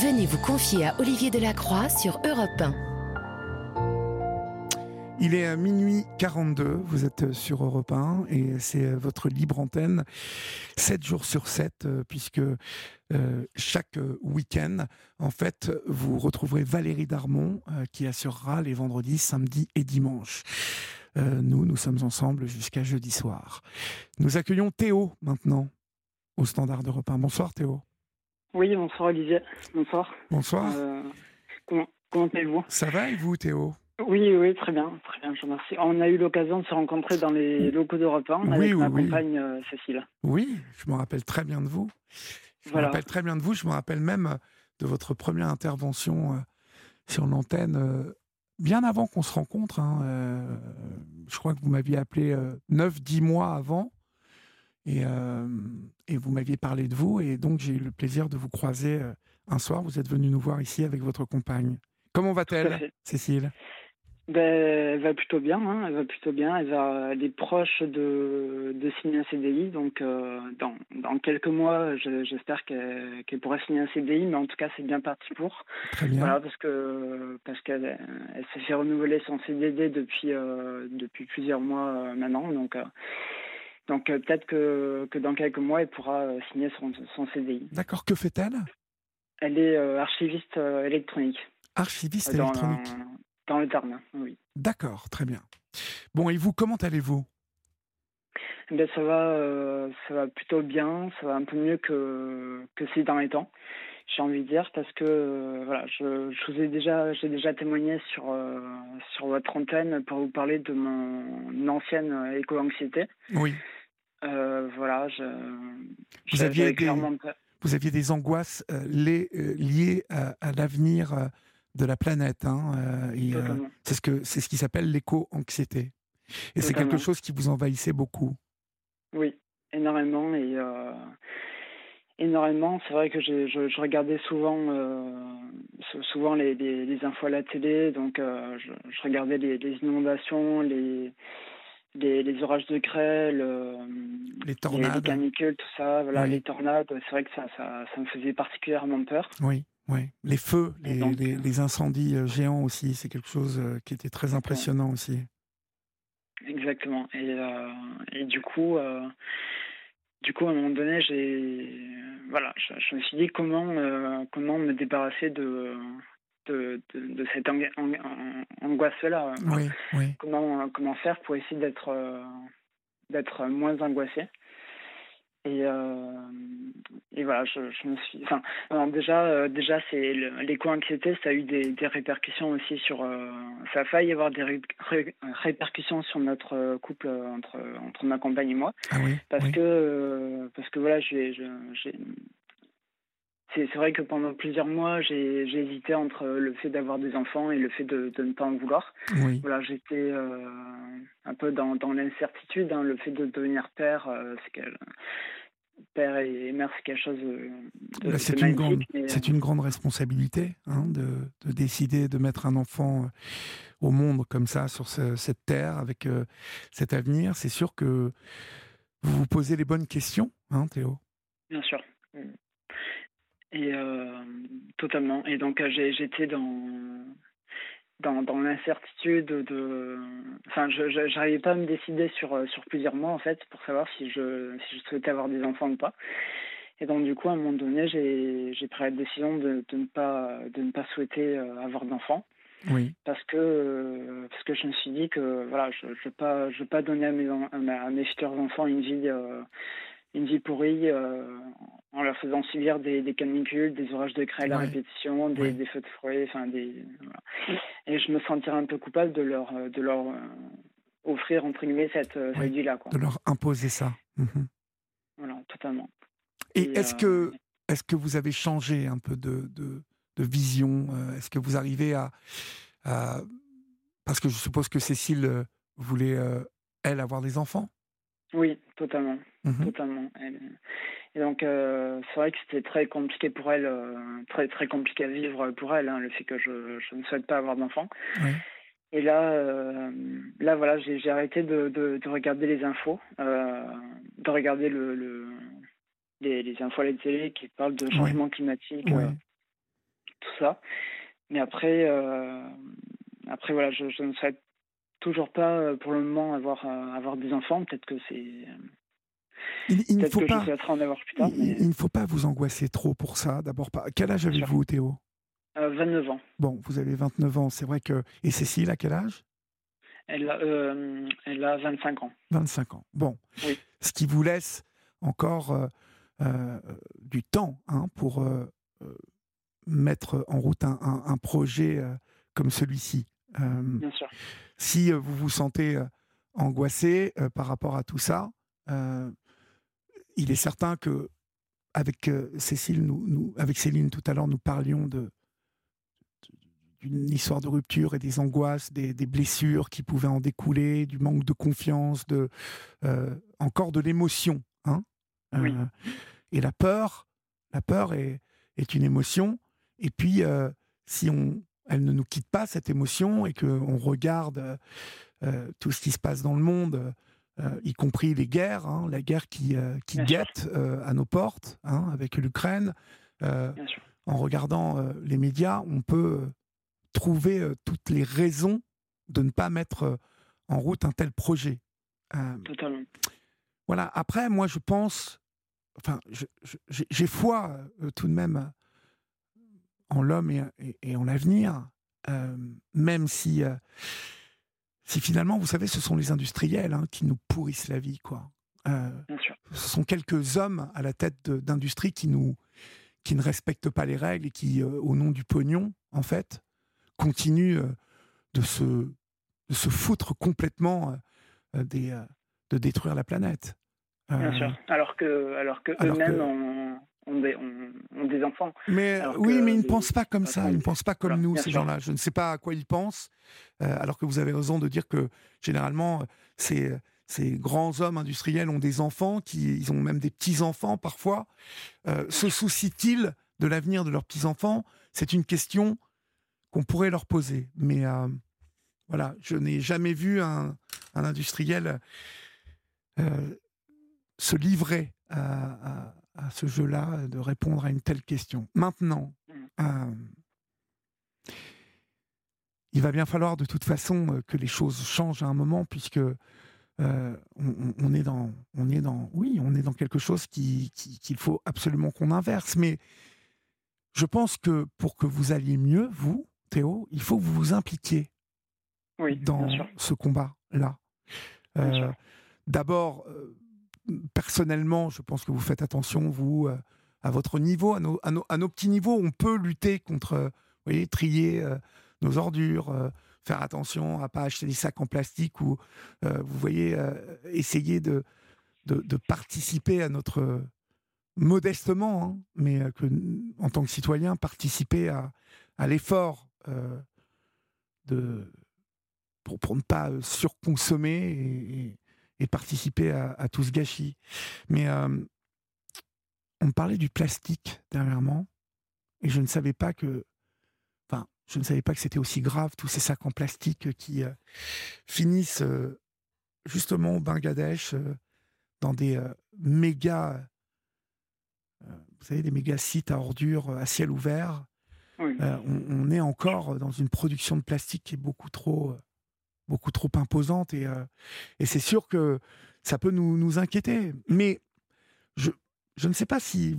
Venez vous confier à Olivier Delacroix sur Europe 1. Il est à minuit 42, vous êtes sur Europe 1 et c'est votre libre antenne 7 jours sur 7 euh, puisque euh, chaque week-end, en fait, vous retrouverez Valérie Darmon euh, qui assurera les vendredis, samedis et dimanches. nous, nous sommes ensemble jusqu'à jeudi soir. Nous accueillons Théo maintenant au standard d'Europe 1. Bonsoir Théo. Oui, bonsoir Olivier. Bonsoir. Bonsoir. Euh, comment comment allez-vous? Ça va et vous Théo? Oui, oui, très bien, très bien, je vous remercie. On a eu l'occasion de se rencontrer dans les locaux d'Europe 1 Oui, avec oui, ma oui. compagne euh, Cécile. Oui, je me rappelle très bien de vous. Je Voilà. me rappelle très bien de vous. Je me rappelle même de votre première intervention euh, sur l'antenne euh, bien avant qu'on se rencontre. hein, euh, je crois que vous m'aviez appelé 9-10 mois avant. Et, euh, et vous m'aviez parlé de vous. Et donc, j'ai eu le plaisir de vous croiser un soir. Vous êtes venu nous voir ici avec votre compagne. Comment va-t-elle. Cécile? Ben, elle va plutôt bien, hein, elle va plutôt bien. Elle, va, elle est proche de, de signer un CDI, donc euh, dans, dans quelques mois, je- j'espère qu'elle qu'elle pourra signer un CDI, mais en tout cas, c'est bien parti pour. Très bien. Voilà, parce que parce qu'elle elle s'est fait renouveler son CDD depuis euh, depuis plusieurs mois euh, maintenant, donc donc euh, peut-être que, que dans quelques mois elle pourra euh, signer son, son CDI. D'accord. Que fait-elle? Elle est euh, archiviste électronique Archiviste dans, électronique. dans le Tarn, oui. D'accord. Très bien. Bon, et vous, comment allez-vous? Eh bien, ça va ça va plutôt bien, ça va un peu mieux que que ces derniers temps. J'ai envie de dire parce que euh, voilà, je, je vous ai déjà j'ai déjà témoigné sur euh, sur votre antenne pour vous parler de mon ancienne éco-anxiété. Oui. Euh, voilà, je, Vous aviez des- vous aviez des angoisses liées, à, à l'avenir de la planète. hein, c'est ce que c'est ce qui s'appelle l'éco-anxiété. Et c'est quelque chose qui vous envahissait beaucoup. Oui, énormément et énormément. C'est vrai que je, je regardais souvent euh, sou- souvent les, les, les infos à la télé, donc euh, je, je regardais les, les inondations, les les, orages de grêle, euh, Les tornades. les canicules, tout ça, voilà, Oui. les tornades. C'est vrai que ça, ça, ça me faisait particulièrement peur. Oui, oui. Les feux, les, donc, les- les incendies géants aussi, c'est quelque chose qui était très impressionnant aussi. Exactement. Et, euh, et du coup, du coup, à un moment donné, j'ai, voilà, je, je me suis dit comment, euh, comment me débarrasser de, de, de, de cette ang- ang- ang- angoisse-là. Oui, oui. Comment, comment faire pour essayer d'être, euh, d'être moins angoissé. Et, euh, et voilà, je, je me suis. Enfin, alors déjà, euh, déjà, c'est l'éco-anxiété, ça a eu des, des répercussions aussi sur. euh, ça a failli avoir des ré- ré- répercussions sur notre couple entre entre ma compagne et moi, Ah oui, parce oui. que parce que voilà, j'ai c'est vrai que pendant plusieurs mois, j'ai hésité entre le fait d'avoir des enfants et le fait de, de ne pas en vouloir. oui. Voilà, j'étais euh, un peu dans, dans l'incertitude. hein. Le fait de devenir père, euh, c'est père et mère, c'est quelque chose de, c'est une grande, mais, euh, une grande responsabilité hein, de, de décider de mettre un enfant au monde comme ça sur ce- cette terre avec euh, cet avenir. C'est sûr que vous vous posez les bonnes questions, hein, Théo? Bien sûr. Et euh, totalement. Et donc euh, j'étais dans dans, dans l'incertitude de. Enfin, je j'arrivais pas à me décider sur euh, sur plusieurs mois en fait pour savoir si je si je souhaitais avoir des enfants ou pas. Et donc du coup à un moment donné j'ai pris la décision de, de ne pas de ne pas souhaiter avoir d'enfants Oui, parce que parce que je me suis dit que voilà je je veux pas je veux pas donner à mes à, mes futurs enfants une vie euh, une vie pourrie euh, en leur faisant subir des, des canicules, des orages de grêle à Ouais. répétition, des, Ouais. des feux de forêt, enfin des voilà. et je me sentirais un peu coupable de leur de leur euh, offrir entre guillemets cette, euh, Ouais. cette vie là quoi. de leur imposer ça. Mhm. Voilà, totalement. Et Et, est-ce euh, que, est que vous avez changé un peu de, de, de vision euh, Est-ce que vous arrivez à, à- Parce que je suppose que Cécile euh, voulait, euh, elle, avoir des enfants? Oui, totalement. Mhm. Totalement. Elle- Et donc, euh, c'est vrai que c'était très compliqué pour elle, euh, très très compliqué à vivre pour elle, hein, le fait que je, je ne souhaite pas avoir d'enfant. Oui. Et là, euh, là voilà, j'ai arrêté de, de, de regarder les infos, euh, de regarder le, le les, les infos à la télé qui parlent de changement climatique. Oui. euh, tout ça. Mais après, après voilà, je, je ne souhaite toujours pas pour le moment avoir, avoir des enfants. Peut-être que c'est. Il, ne faut pas. En avoir plus tard, il, ne faut pas vous angoisser trop pour ça. D'abord, quel âge avez-vous, Théo? 29 ans. Bon, vous avez 29 ans, c'est vrai que. Et Cécile, à quel âge? Elle a, elle a 25 ans. 25 ans. Bon. Oui. Ce qui vous laisse encore euh, du temps hein, pour euh, euh, mettre en route un, projet comme celui-ci. Bien sûr. Si vous vous sentez angoissé par rapport à tout ça, il est certain que avec Cécile, nous, nous, avec Céline tout à l'heure, nous parlions de d'une histoire de rupture et des angoisses, des, des, blessures qui pouvaient en découler, du manque de confiance, de encore de l'émotion. Hein oui. Et la peur, la peur est, est une émotion. Et puis, euh, si on, elle ne nous quitte pas, cette émotion, et qu'on regarde euh, euh, tout ce qui se passe dans le monde, y compris les guerres, hein, la guerre qui, qui guette à nos portes, hein, avec l'Ukraine, en regardant les médias, on peut trouver toutes les raisons de ne pas mettre en route un tel projet. Totalement. Voilà. Après, moi, je pense enfin, j'ai foi euh, tout de même en l'homme et, en l'avenir, euh, même si, euh, si finalement, vous savez, ce sont les industriels hein, qui nous pourrissent la vie, quoi. Ce sont quelques hommes à la tête d'industries qui nous qui ne respectent pas les règles et qui, au nom du pognon, en fait, continuent de se de se foutre complètement des, de détruire la planète. Bien sûr. Alors que, alors que eux-mêmes ont, ont, des, ont, des, enfants. Mais oui, mais ils ne pensent pas comme ça. Ils ne pensent pas comme nous, ces gens-là. Je ne sais pas à quoi ils pensent. Euh, alors que vous avez raison de dire que généralement, ces, ces grands hommes industriels ont des enfants, qui, ils ont même des petits-enfants parfois. Euh, se soucient-ils de l'avenir de leurs petits-enfants? C'est une question qu'on pourrait leur poser. Mais euh, voilà, je n'ai jamais vu un, un industriel se livrer à, ce jeu-là, de répondre à une telle question. Maintenant, mm. euh, il va bien falloir de toute façon euh, que les choses changent à un moment, puisque euh, on, est dans, on est dans, oui, on est dans quelque chose qu'il qui, faut absolument qu'on inverse. Mais je pense que pour que vous alliez mieux, vous, Théo, il faut que vous vous impliquiez dans ce combat-là. D'abord, personnellement, je pense que vous faites attention, vous, euh, à votre niveau, à nos, petits niveaux. On peut lutter contre, vous voyez, trier euh, nos ordures, euh, faire attention à pas acheter des sacs en plastique ou, vous voyez, essayer de, participer à notre modestement, hein, mais en tant que citoyen, participer à, l'effort de pour, ne pas surconsommer et participer à, tout ce gâchis. Mais euh, on me parlait du plastique dernièrement, et je ne savais pas que, enfin, je ne savais pas que c'était aussi grave tous ces sacs en plastique qui euh, finissent euh, justement au Bangladesh dans des méga, vous savez, des méga sites à ordures à ciel ouvert. on, on, est encore dans une production de plastique qui est beaucoup trop beaucoup trop imposante et, euh, et c'est sûr que ça peut nous, nous inquiéter. Mais je, je ne sais pas si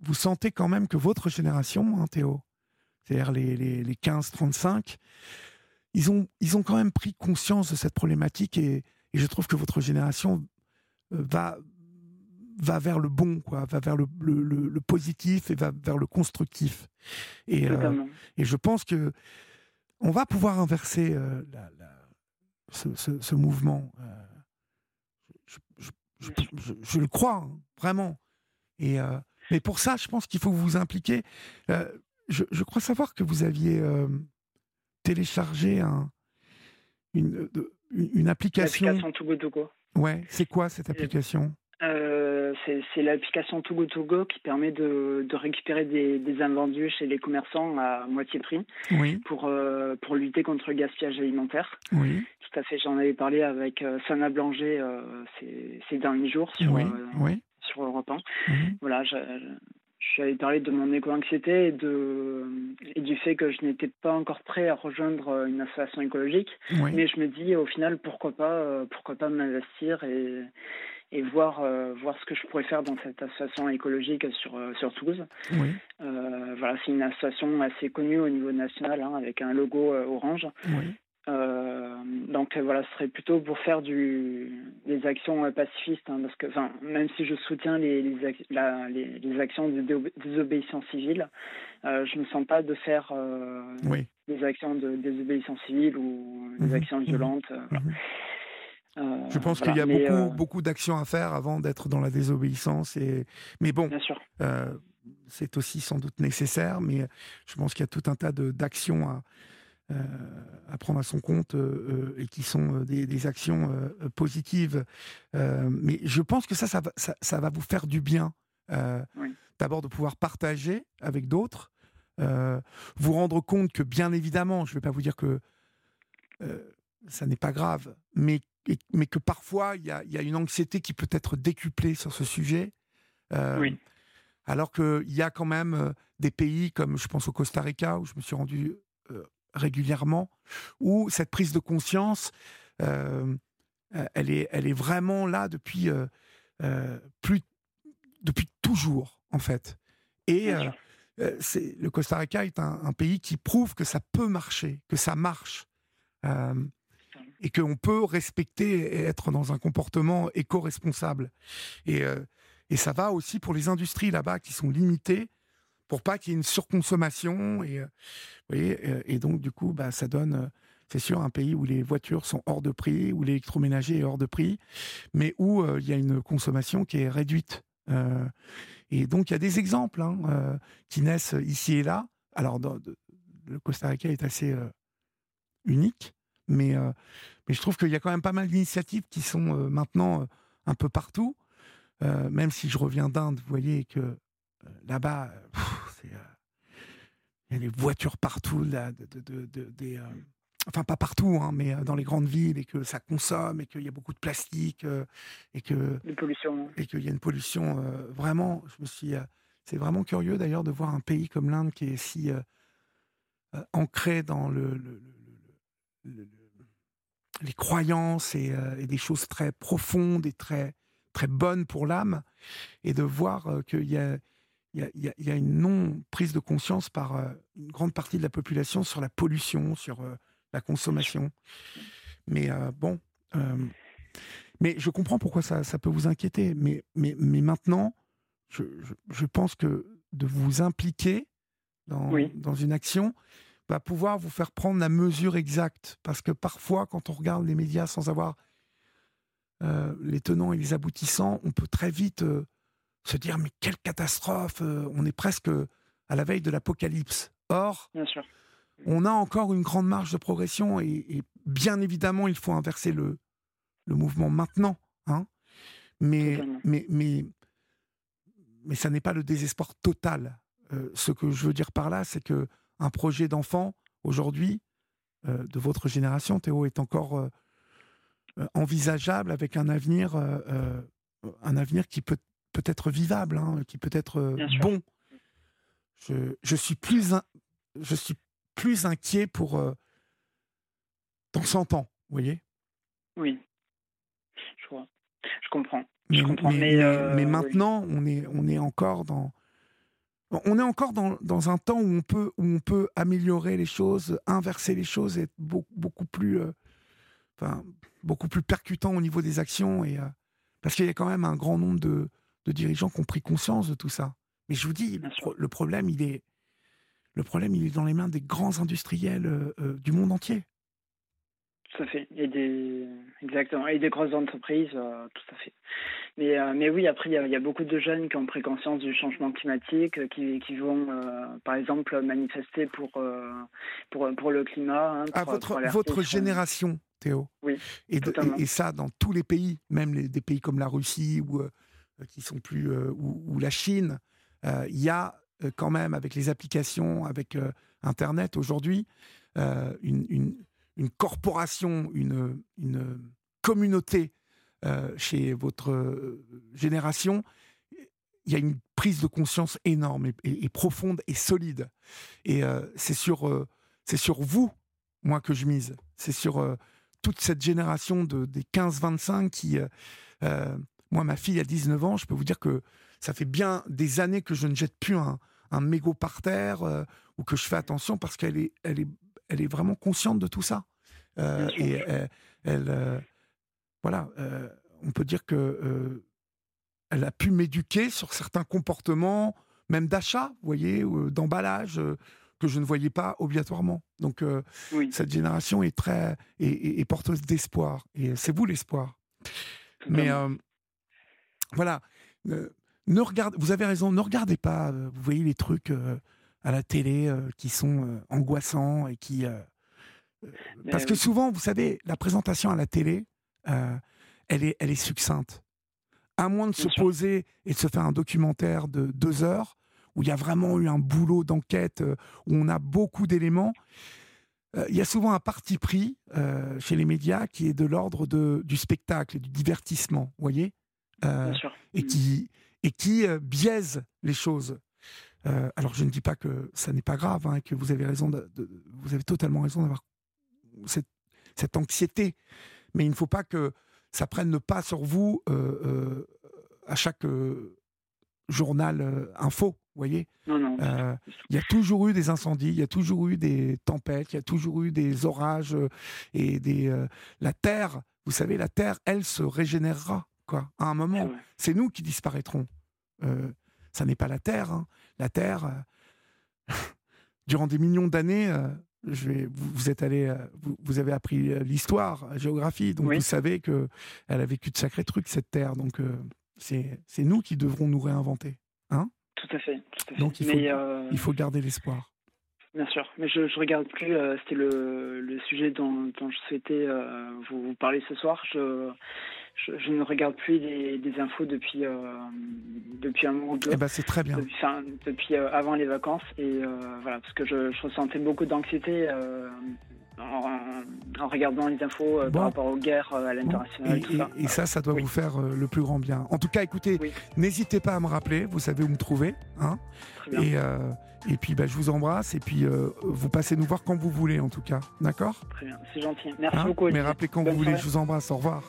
vous, sentez quand même que votre génération, hein, Théo, c'est-à-dire les, les, les 15-35, ils ont, ils ont quand même pris conscience de cette problématique et, et je trouve que votre génération euh, va, va vers le bon, quoi, va vers le, le, le, positif et va vers le constructif. Et, euh, et je pense que on va pouvoir inverser euh, ce, mouvement. Euh, je, le crois, hein, vraiment. Et, euh, mais pour ça, je pense qu'il faut vous impliquer. Je, crois savoir que vous aviez téléchargé un, une, une application. L'application Ouais, c'est quoi cette application? C'est l'application Togo Togo qui permet de, de récupérer des, des, invendus chez les commerçants à moitié prix pour, euh, pour lutter contre le gaspillage alimentaire. Oui. Tout à fait, j'en avais parlé avec euh, Sana Blanger euh, ces, ces, derniers jours sur, oui. sur Europe 1. Mhm. Voilà, je, j'avais parlé de mon éco-anxiété et, de, et du fait que je n'étais pas encore prêt à rejoindre une association écologique. Mais je me dis, au final, pourquoi pas, pourquoi pas m'investir et, et voir, voir ce que je pourrais faire dans cette association écologique sur, sur Toulouse. voilà, c'est une association assez connue au niveau national, hein, avec un logo orange. Euh, donc voilà, ce serait plutôt pour faire du, des actions pacifistes, hein, parce que même si je soutiens les, les, la, les, actions de désobéissance civile, euh, je ne sens pas de faire euh, des actions de désobéissance civile ou des mhm. actions mhm. violentes. Mhm. Je pense qu'il y a beaucoup, beaucoup d'actions à faire avant d'être dans la désobéissance. Et... Mais bon, c'est aussi sans doute nécessaire, mais je pense qu'il y a tout un tas d'actions à euh, à prendre à son compte euh, euh, et qui sont des, actions positives. mais je pense que ça ça, ça, va vous faire du bien. D'abord de pouvoir partager avec d'autres, vous rendre compte que bien évidemment, je ne vais pas vous dire que ça n'est pas grave, mais, mais que parfois il y a, y a, une anxiété qui peut être décuplée sur ce sujet. oui. Alors qu'il y a quand même des pays comme je pense au Costa Rica où je me suis rendu régulièrement, où cette prise de conscience, euh, euh, elle, est, elle est vraiment là depuis, euh, plus, depuis toujours, en fait. Et le Costa Rica est un, pays qui prouve que ça peut marcher, que ça marche. Et qu'on peut respecter et être dans un comportement éco-responsable. Et, et ça va aussi pour les industries là-bas qui sont limitées pour pas qu'il y ait une surconsommation. Et, euh, euh, donc, du coup, bah, ça donne, euh, c'est sûr, un pays où les voitures sont hors de prix, où l'électroménager est hors de prix, mais où il y a une consommation qui est réduite. et donc, il y a des exemples hein, qui naissent ici et là. Alors, le Costa Rica est assez unique, mais, mais je trouve qu'il y a quand même pas mal d'initiatives qui sont maintenant un peu partout. même si je reviens d'Inde, vous voyez que là-bas, euh, il y a des voitures partout, là, de, des, euh, enfin pas partout, hein, mais euh, dans les grandes villes, et que ça consomme, et qu'il y a beaucoup de plastique, et que et qu'il y a une pollution vraiment. Je me suis, c'est vraiment curieux d'ailleurs de voir un pays comme l'Inde qui est si ancré dans le, les croyances et, et, des choses très profondes et très très bonnes pour l'âme, et de voir qu'il y a il y, a une non-prise de conscience par euh, une grande partie de la population sur la pollution, sur euh, la consommation. Mais euh, bon, mais je comprends pourquoi ça, ça, peut vous inquiéter. Mais, mais, mais maintenant, je, je, pense que de vous impliquer dans, dans une action va pouvoir vous faire prendre la mesure exacte. Parce que parfois, quand on regarde les médias sans avoir les tenants et les aboutissants, on peut très vite se dire mais quelle catastrophe, euh, on est presque à la veille de l'apocalypse. Or, on a encore une grande marge de progression et, bien évidemment, il faut inverser le, le mouvement maintenant. Hein mais, mais, mais, mais ça n'est pas le désespoir total. Euh, ce que je veux dire par là, c'est que un projet d'enfant aujourd'hui euh, de votre génération, Théo, est encore envisageable avec un avenir, un avenir qui peut peut être vivable, hein, qui peut être euh, bon. Je, je, suis plus je suis plus inquiet pour euh, dans 100 ans, vous voyez? Oui, je vois, je comprends. Mais, je comprends. mais, euh, maintenant, on, est, on est encore dans on est encore dans, dans, un temps où on peut où on peut améliorer les choses, inverser les choses, être beaucoup, beaucoup plus enfin beaucoup plus percutant au niveau des actions et parce qu'il y a quand même un grand nombre de de dirigeants qui ont pris conscience de tout ça. Mais je vous dis, le, problème, il est, le problème, il est dans les mains des grands industriels euh, euh, du monde entier. Tout à fait. Et des, exactement. Et des grosses entreprises, euh, tout à fait. Mais, mais oui, après, il y, a beaucoup de jeunes qui ont pris conscience du changement climatique, qui, qui vont, par exemple, manifester pour, pour, pour le climat. Hein, à votre, votre génération, Théo. Oui. Et, et, ça, dans tous les pays, même les, des pays comme la Russie ou euh, qui sont plus euh, ou, la Chine, euh, il y a quand même avec les applications, avec Internet aujourd'hui, une, une, corporation, une, une communauté chez votre génération il y a une prise de conscience énorme et, profonde et solide. Et c'est sur, sur vous, moi, que je mise. C'est sur toute cette génération de, des 15-25 qui... moi, ma fille a 19 ans, je peux vous dire que ça fait bien des années que je ne jette plus un, un mégot par terre ou que je fais attention parce qu'elle est, elle est, elle est vraiment consciente de tout ça. et elle, voilà, on peut dire que elle a pu m'éduquer sur certains comportements, même d'achat, vous voyez, d'emballage, que je ne voyais pas obligatoirement. Donc, cette génération est très est, porteuse d'espoir, et c'est vous l'espoir. Mais voilà, ne regardez, vous avez raison, ne regardez pas, vous voyez les trucs à la télé qui sont angoissants et qui parce que souvent, vous savez, la présentation à la télé, elle est elle est succincte à moins de se poser et de se faire un documentaire de deux heures, où il y a vraiment eu un boulot d'enquête, euh, où on a beaucoup d'éléments, euh, il y a souvent un parti pris euh, chez les médias qui est de l'ordre du spectacle, du divertissement, vous voyez Et mm. qui, et qui biaise les choses. Alors je ne dis pas que ça n'est pas grave, hein, que vous avez raison, de, vous avez totalement raison d'avoir cette, cette anxiété, mais il ne faut pas que ça prenne le pas sur vous euh, euh, à chaque euh, journal info, vous voyez? Non, non. Il y a toujours eu des incendies, il y a toujours eu des tempêtes, il y a toujours eu des orages et des. la terre, vous savez, la terre, elle se régénérera, quoi. À un moment, ah c'est nous qui disparaîtrons. ça n'est pas la terre. Hein. La terre, durant des millions d'années, vous, êtes allé, euh, vous, avez appris euh, l'histoire, la géographie, donc vous savez que elle a vécu de sacrés trucs cette terre. Donc euh, c'est nous qui devrons nous réinventer, hein? Tout à fait. Donc il faut, il faut garder l'espoir. Bien sûr, mais je, je regarde plus. C'était le, le, sujet dont, dont je souhaitais vous, vous, parler ce soir. Je, je, ne regarde plus des, infos depuis, euh, depuis un moment ou deux. Eh ben, c'est très bien. Depuis, depuis euh, avant les vacances. Et euh, voilà, parce que je, ressentais beaucoup d'anxiété en, regardant les infos par rapport aux guerres à l'international. Et, ça. ça, doit vous faire le plus grand bien. En tout cas, écoutez, n'hésitez pas à me rappeler, vous savez où me trouver. Hein et, et puis, bah, je vous embrasse. Et puis, vous passez nous voir quand vous voulez, en tout cas. D'accord? Très bien, c'est gentil. Merci hein? beaucoup. Mais rappelez quand vous voulez, je vous embrasse. Au revoir.